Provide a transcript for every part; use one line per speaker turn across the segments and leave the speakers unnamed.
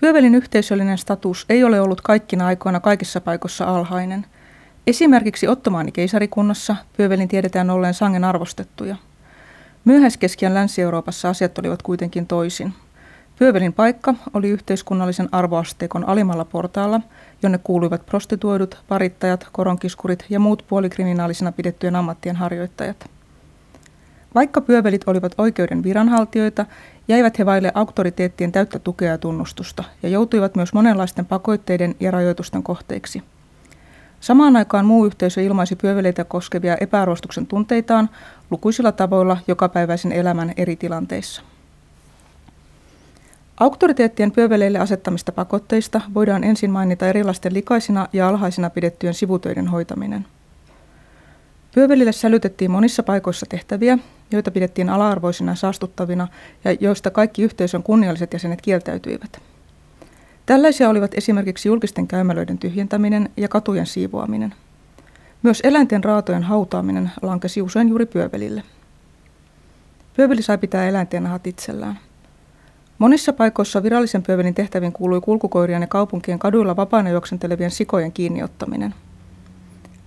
Pyövelin yhteisöllinen status ei ole ollut kaikkina aikoina kaikissa paikoissa alhainen. Esimerkiksi Ottomaani keisarikunnassa Pyövelin tiedetään olleen sangen arvostettuja. Myöhäiskeskiän Länsi-Euroopassa asiat olivat kuitenkin toisin. Pyövelin paikka oli yhteiskunnallisen arvoasteikon alimmalla portaalla, jonne kuuluivat prostituoidut, parittajat, koronkiskurit ja muut puolikriminaalisina pidettyjen ammattien harjoittajat. Vaikka pyövelit olivat oikeuden viranhaltijoita, jäivät he vaille auktoriteettien täyttä tukea ja tunnustusta ja joutuivat myös monenlaisten pakoitteiden ja rajoitusten kohteiksi. Samaan aikaan muu yhteisö ilmaisi pyöveleitä koskevia epäarvostuksen tunteitaan lukuisilla tavoilla jokapäiväisen elämän eri tilanteissa. Auktoriteettien pyöveleille asettamista pakotteista voidaan ensin mainita erilaisten likaisina ja alhaisina pidettyjen sivutöiden hoitaminen. Pyövelille sälytettiin monissa paikoissa tehtäviä, joita pidettiin ala-arvoisina ja saastuttavina ja joista kaikki yhteisön kunnialliset jäsenet kieltäytyivät. Tällaisia olivat esimerkiksi julkisten käymälöiden tyhjentäminen ja katujen siivoaminen. Myös eläinten raatojen hautaaminen lankesi usein juuri pyövelille. Pyöveli sai pitää eläinten nahat itsellään. Monissa paikoissa virallisen pyövelin tehtäviin kuului kulkukoirien ja kaupunkien kaduilla vapaana juoksentelevien sikojen kiinniottaminen.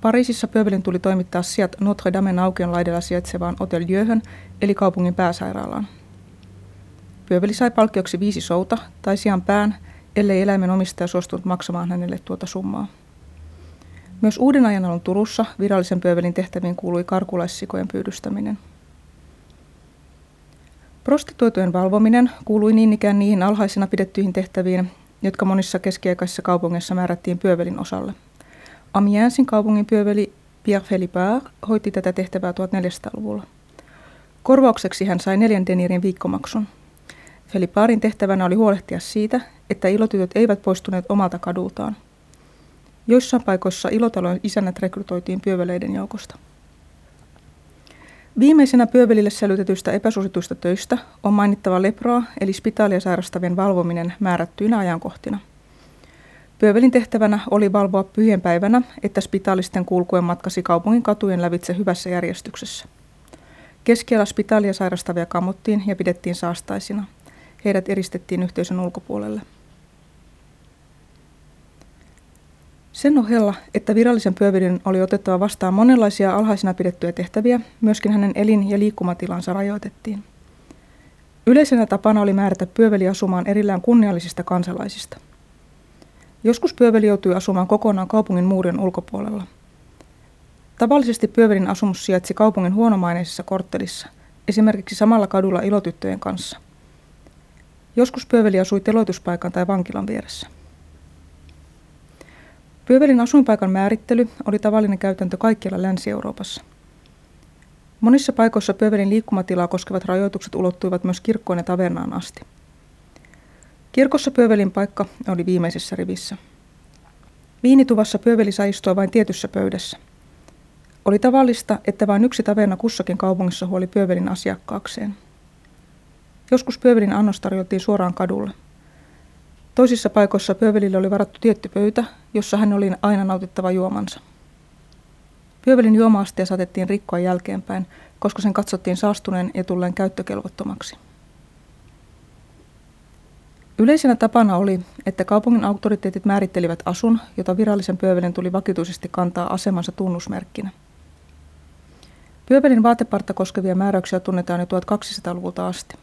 Pariisissa pyövelin tuli toimittaa sijat Notre Damen aukion laidella sijaitsevaan Hotel Dieuhön, eli kaupungin pääsairaalaan. Pyöveli sai palkkioksi viisi souta tai sijan pään, ellei eläimen omistaja suostunut maksamaan hänelle tuota summaa. Myös uuden ajan Turussa virallisen pyövelin tehtäviin kuului karkulaissikojen pyydystäminen. Prostituoitujen valvominen kuului niin ikään niihin alhaisina pidettyihin tehtäviin, jotka monissa keskiaikaisissa kaupungeissa määrättiin pyövelin osalle. Amiensin kaupungin pyöveli Pierre Felipard hoiti tätä tehtävää 1400-luvulla. Korvaukseksi hän sai neljän denirin viikkomaksun. Felipardin tehtävänä oli huolehtia siitä, että ilotytöt eivät poistuneet omalta kadultaan. Joissain paikoissa ilotalojen isännät rekrytoitiin pyöveleiden joukosta. Viimeisenä pyövelille sälytetyistä epäsuosituista töistä on mainittava lepraa eli spitaalia sairastavien valvominen määrättyinä ajankohtina. Pyövelin tehtävänä oli valvoa pyhien päivänä, että spitaalisten kulkuen matkasi kaupungin katujen lävitse hyvässä järjestyksessä. Keskellä spitaalia sairastavia kamottiin ja pidettiin saastaisina. Heidät eristettiin yhteisön ulkopuolelle. Sen ohella, että virallisen pyövelin oli otettava vastaan monenlaisia alhaisina pidettyjä tehtäviä, myöskin hänen elin- ja liikkumatilansa rajoitettiin. Yleisenä tapana oli määrätä pyöveli asumaan erillään kunniallisista kansalaisista. Joskus pyöveli joutui asumaan kokonaan kaupungin muurien ulkopuolella. Tavallisesti pyövelin asumus sijaitsi kaupungin huonomaineisessa korttelissa, esimerkiksi samalla kadulla ilotyttöjen kanssa. Joskus pyöveli asui teloituspaikan tai vankilan vieressä. Pyövelin asuinpaikan määrittely oli tavallinen käytäntö kaikkialla Länsi-Euroopassa. Monissa paikoissa pyövelin liikkumatilaa koskevat rajoitukset ulottuivat myös kirkkoon ja tavernaan asti. Kirkossa pyövelin paikka oli viimeisessä rivissä. Viinituvassa pyöveli sai istua vain tietyssä pöydässä. Oli tavallista, että vain yksi taverna kussakin kaupungissa huoli pyövelin asiakkaakseen. Joskus pyövelin annos tarjottiin suoraan kadulle – Toisissa paikoissa Pyövelille oli varattu tietty pöytä, jossa hän oli aina nautittava juomansa. Pyövelin juomaastia saatettiin rikkoa jälkeenpäin, koska sen katsottiin saastuneen ja tulleen käyttökelvottomaksi. Yleisenä tapana oli, että kaupungin auktoriteetit määrittelivät asun, jota virallisen pyövelin tuli vakituisesti kantaa asemansa tunnusmerkkinä. Pyövelin vaatepartta koskevia määräyksiä tunnetaan jo 1200-luvulta asti.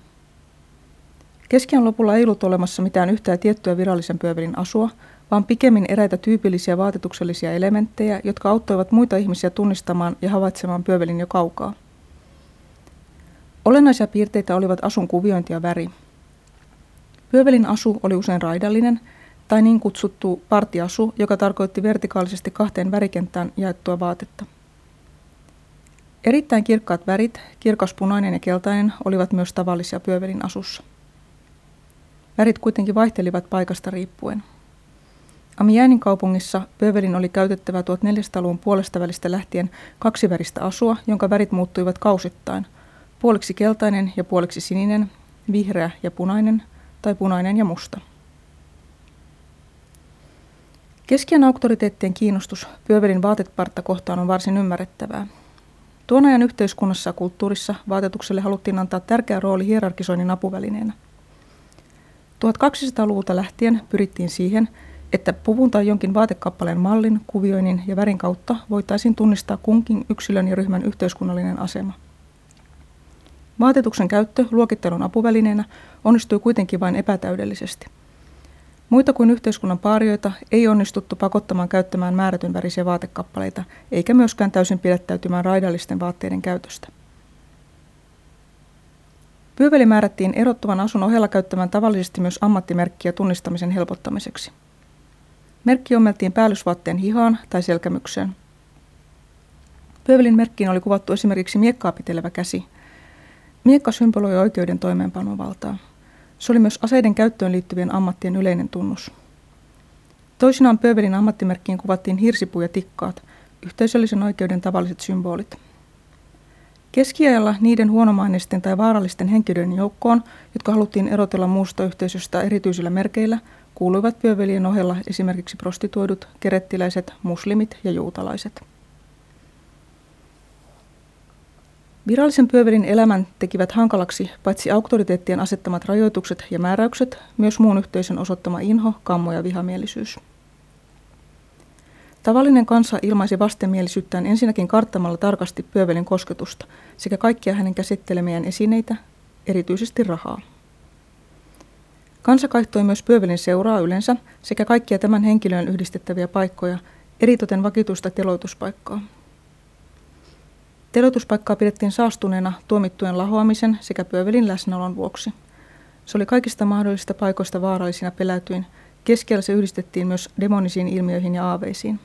Keskiän lopulla ei ollut olemassa mitään yhtään tiettyä virallisen pyövelin asua, vaan pikemmin eräitä tyypillisiä vaatetuksellisia elementtejä, jotka auttoivat muita ihmisiä tunnistamaan ja havaitsemaan pyövelin jo kaukaa. Olennaisia piirteitä olivat asun kuviointi ja väri. Pyövelin asu oli usein raidallinen tai niin kutsuttu partiasu, joka tarkoitti vertikaalisesti kahteen värikenttään jaettua vaatetta. Erittäin kirkkaat värit, kirkaspunainen ja keltainen, olivat myös tavallisia pyövelin asussa. Värit kuitenkin vaihtelivat paikasta riippuen. Amiäänin kaupungissa Pövelin oli käytettävä 1400-luvun puolesta välistä lähtien kaksiväristä asua, jonka värit muuttuivat kausittain. Puoliksi keltainen ja puoliksi sininen, vihreä ja punainen tai punainen ja musta. Keskiän auktoriteettien kiinnostus Pyövelin vaatepartta kohtaan on varsin ymmärrettävää. Tuon ajan yhteiskunnassa ja kulttuurissa vaatetukselle haluttiin antaa tärkeä rooli hierarkisoinnin apuvälineenä. 1200-luvulta lähtien pyrittiin siihen, että puvun tai jonkin vaatekappaleen mallin, kuvioinnin ja värin kautta voitaisiin tunnistaa kunkin yksilön ja ryhmän yhteiskunnallinen asema. Vaatetuksen käyttö luokittelun apuvälineenä onnistui kuitenkin vain epätäydellisesti. Muita kuin yhteiskunnan paarioita ei onnistuttu pakottamaan käyttämään määrätyn värisiä vaatekappaleita, eikä myöskään täysin pidättäytymään raidallisten vaatteiden käytöstä. Pyöveli määrättiin erottuvan asun ohella käyttämään tavallisesti myös ammattimerkkiä tunnistamisen helpottamiseksi. Merkki ommeltiin päällysvaatteen hihaan tai selkämykseen. Pyövelin merkkiin oli kuvattu esimerkiksi miekkaa pitelevä käsi. Miekka symboloi oikeuden toimeenpanovaltaa. Se oli myös aseiden käyttöön liittyvien ammattien yleinen tunnus. Toisinaan Pövelin ammattimerkkiin kuvattiin hirsipuu ja tikkaat, yhteisöllisen oikeuden tavalliset symbolit. Keskiajalla niiden huonomaineisten tai vaarallisten henkilöiden joukkoon, jotka haluttiin erotella muusta yhteisöstä erityisillä merkeillä, kuuluivat pyövelien ohella esimerkiksi prostituoidut, kerettiläiset, muslimit ja juutalaiset. Virallisen pyövelin elämän tekivät hankalaksi paitsi auktoriteettien asettamat rajoitukset ja määräykset, myös muun yhteisön osoittama inho, kammo ja vihamielisyys. Tavallinen kansa ilmaisi vastenmielisyyttään ensinnäkin karttamalla tarkasti pyövelin kosketusta sekä kaikkia hänen käsittelemiään esineitä, erityisesti rahaa. Kansa kaihtoi myös pyövelin seuraa yleensä sekä kaikkia tämän henkilön yhdistettäviä paikkoja, eritoten vakituista teloituspaikkaa. Teloituspaikkaa pidettiin saastuneena tuomittujen lahoamisen sekä pyövelin läsnäolon vuoksi. Se oli kaikista mahdollisista paikoista vaarallisina pelätyin. Keskellä se yhdistettiin myös demonisiin ilmiöihin ja aaveisiin.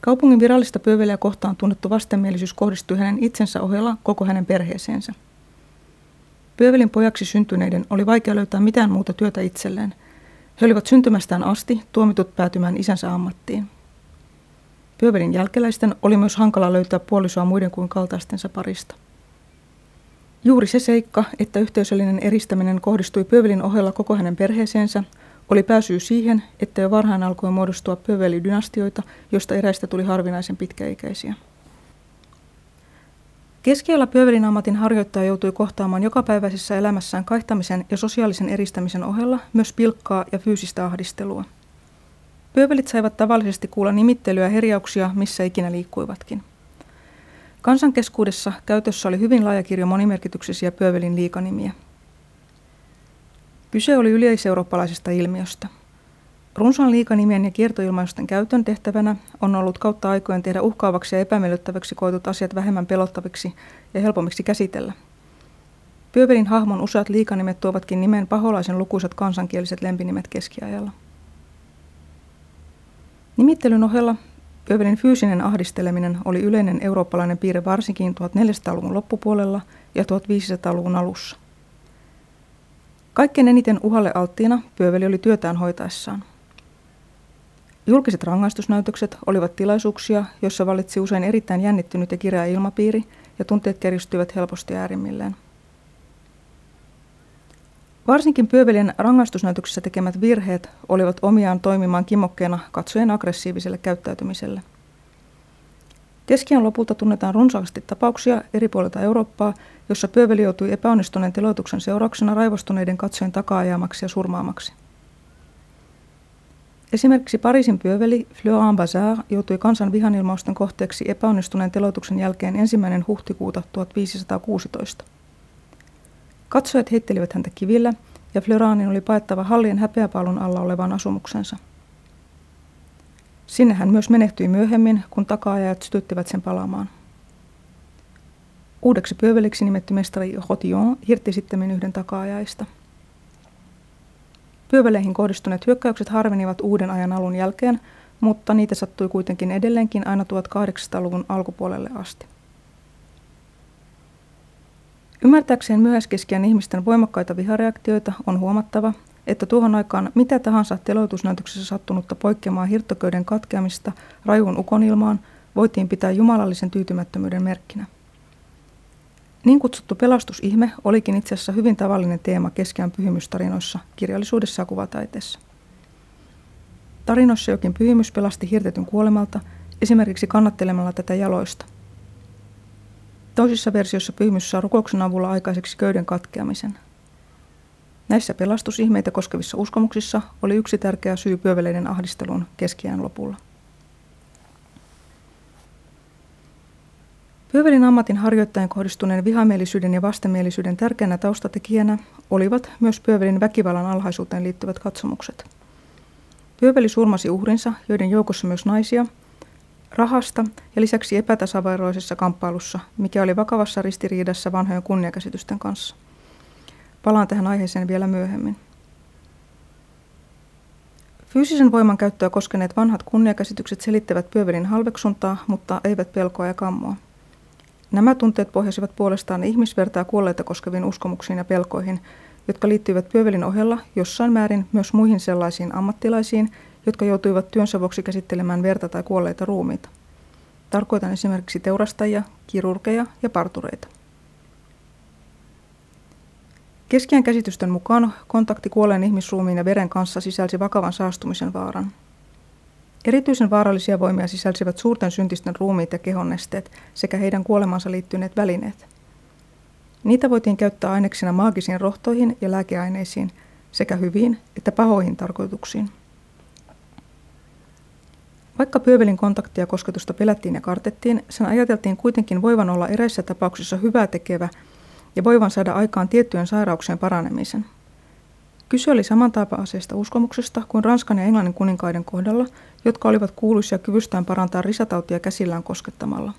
Kaupungin virallista pyöveliä kohtaan tunnettu vastenmielisyys kohdistui hänen itsensä ohella koko hänen perheeseensä. Pyövelin pojaksi syntyneiden oli vaikea löytää mitään muuta työtä itselleen. He olivat syntymästään asti tuomitut päätymään isänsä ammattiin. Pyövelin jälkeläisten oli myös hankala löytää puolisoa muiden kuin kaltaistensa parista. Juuri se seikka, että yhteisöllinen eristäminen kohdistui Pyövelin ohella koko hänen perheeseensä, oli pääsyy siihen, että jo varhain alkoi muodostua Pyöveli-dynastioita, joista eräistä tuli harvinaisen pitkäikäisiä. Keskiajalla Pyövelin ammatin harjoittaja joutui kohtaamaan jokapäiväisessä elämässään kaihtamisen ja sosiaalisen eristämisen ohella myös pilkkaa ja fyysistä ahdistelua. Pyövelit saivat tavallisesti kuulla nimittelyä ja herjauksia, missä ikinä liikkuivatkin. Kansankeskuudessa käytössä oli hyvin laaja kirjo monimerkityksisiä Pyövelin liikanimiä. Kyse oli yleiseurooppalaisesta ilmiöstä. Runsaan liikanimien ja kiertoilmausten käytön tehtävänä on ollut kautta aikojen tehdä uhkaavaksi ja epämiellyttäväksi koetut asiat vähemmän pelottaviksi ja helpommiksi käsitellä. Pyövelin hahmon useat liikanimet tuovatkin nimen paholaisen lukuisat kansankieliset lempinimet keskiajalla. Nimittelyn ohella Pyövelin fyysinen ahdisteleminen oli yleinen eurooppalainen piirre varsinkin 1400-luvun loppupuolella ja 1500-luvun alussa. Kaikkein eniten uhalle alttiina Pyöveli oli työtään hoitaessaan. Julkiset rangaistusnäytökset olivat tilaisuuksia, joissa valitsi usein erittäin jännittynyt ja kireä ilmapiiri ja tunteet keristyivät helposti äärimmilleen. Varsinkin Pyövelin rangaistusnäytöksissä tekemät virheet olivat omiaan toimimaan kimokkeena katsojen aggressiiviselle käyttäytymiselle. Keskiän lopulta tunnetaan runsaasti tapauksia eri puolilta Eurooppaa, jossa Pyöveli joutui epäonnistuneen teloituksen seurauksena raivostuneiden katsojen takaajamaksi ja surmaamaksi. Esimerkiksi Pariisin pyöveli Florent Bazar joutui kansan vihanilmausten kohteeksi epäonnistuneen teloituksen jälkeen ensimmäinen huhtikuuta 1516. Katsojat heittelivät häntä kivillä ja Floranin oli paettava hallien häpeäpalun alla olevan asumuksensa. Sinne hän myös menehtyi myöhemmin, kun takaajat sytyttivät sen palaamaan. Uudeksi pyöveliksi nimetty mestari Rotillon hirtti sitten yhden takaajaista. Pyöveleihin kohdistuneet hyökkäykset harvenivat uuden ajan alun jälkeen, mutta niitä sattui kuitenkin edelleenkin aina 1800-luvun alkupuolelle asti. Ymmärtääkseen myöhäiskeskiän ihmisten voimakkaita vihareaktioita on huomattava, että tuohon aikaan mitä tahansa teloitusnäytöksessä sattunutta poikkeamaa hirttoköyden katkeamista rajuun ukonilmaan voitiin pitää jumalallisen tyytymättömyyden merkkinä. Niin kutsuttu pelastusihme olikin itse asiassa hyvin tavallinen teema keskeän pyhimystarinoissa, kirjallisuudessa ja kuvataiteessa. Tarinoissa jokin pyhimys pelasti hirtetyn kuolemalta, esimerkiksi kannattelemalla tätä jaloista. Toisissa versioissa pyhimys saa rukouksen avulla aikaiseksi köyden katkeamisen. Näissä pelastusihmeitä koskevissa uskomuksissa oli yksi tärkeä syy pyöveleiden ahdisteluun keskiään lopulla. Pyövelin ammatin harjoittajan kohdistuneen vihamielisyyden ja vastenmielisyyden tärkeänä taustatekijänä olivat myös pyövelin väkivallan alhaisuuteen liittyvät katsomukset. Pyöveli surmasi uhrinsa, joiden joukossa myös naisia, rahasta ja lisäksi epätasavairoisessa kamppailussa, mikä oli vakavassa ristiriidassa vanhojen kunniakäsitysten kanssa. Palaan tähän aiheeseen vielä myöhemmin. Fyysisen voiman käyttöä koskeneet vanhat kunniakäsitykset selittävät pyövelin halveksuntaa, mutta eivät pelkoa ja kammoa. Nämä tunteet pohjasivat puolestaan ihmisvertaa kuolleita koskeviin uskomuksiin ja pelkoihin, jotka liittyivät pyövelin ohella jossain määrin myös muihin sellaisiin ammattilaisiin, jotka joutuivat työnsä vuoksi käsittelemään verta tai kuolleita ruumiita. Tarkoitan esimerkiksi teurastajia, kirurgeja ja partureita. Keskiän käsitysten mukaan kontakti kuolleen ihmisruumiin ja veren kanssa sisälsi vakavan saastumisen vaaran. Erityisen vaarallisia voimia sisälsivät suurten syntisten ruumiit ja kehonnesteet sekä heidän kuolemansa liittyneet välineet. Niitä voitiin käyttää aineksina maagisiin rohtoihin ja lääkeaineisiin sekä hyviin että pahoihin tarkoituksiin. Vaikka pyövelin kontaktia kosketusta pelättiin ja kartettiin, sen ajateltiin kuitenkin voivan olla eräissä tapauksissa hyvää tekevä ja voivan saada aikaan tiettyjen sairauksien paranemisen. Kyse oli samantapaiseesta uskomuksesta kuin Ranskan ja Englannin kuninkaiden kohdalla, jotka olivat kuuluisia kyvystään parantaa risatautia käsillään koskettamalla.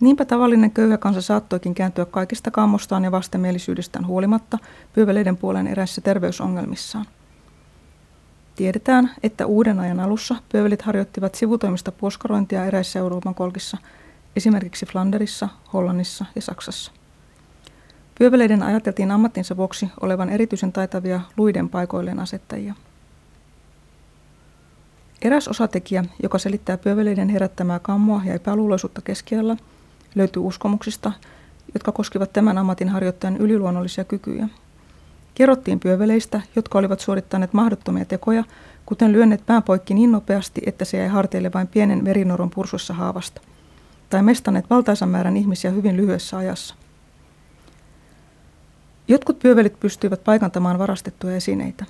Niinpä tavallinen köyhä kansa saattoikin kääntyä kaikista kammostaan ja vastenmielisyydestään huolimatta pyöveleiden puolen eräissä terveysongelmissaan. Tiedetään, että uuden ajan alussa pyövelit harjoittivat sivutoimista puoskarointia eräissä Euroopan kolkissa, esimerkiksi Flanderissa, Hollannissa ja Saksassa. Pyöveleiden ajateltiin ammattinsa vuoksi olevan erityisen taitavia luiden paikoilleen asettajia. Eräs osatekijä, joka selittää pyöveleiden herättämää kammoa ja epäluuloisuutta keskiöllä, löytyy uskomuksista, jotka koskivat tämän ammatin harjoittajan yliluonnollisia kykyjä. Kerrottiin pyöveleistä, jotka olivat suorittaneet mahdottomia tekoja, kuten lyönneet pään poikki niin nopeasti, että se jäi harteille vain pienen verinoron pursuessa haavasta, tai mestanneet valtaisan määrän ihmisiä hyvin lyhyessä ajassa. Jotkut pyövelit pystyivät paikantamaan varastettuja esineitä.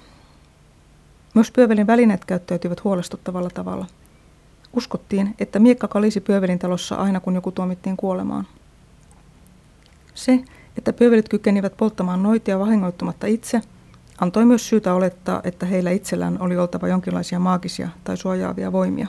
Myös pyövelin välineet käyttäytyivät huolestuttavalla tavalla. Uskottiin, että miekka kalisi pyövelin talossa aina kun joku tuomittiin kuolemaan. Se, että pyövelit kykenivät polttamaan noitia vahingoittumatta itse, antoi myös syytä olettaa, että heillä itsellään oli oltava jonkinlaisia maagisia tai suojaavia voimia.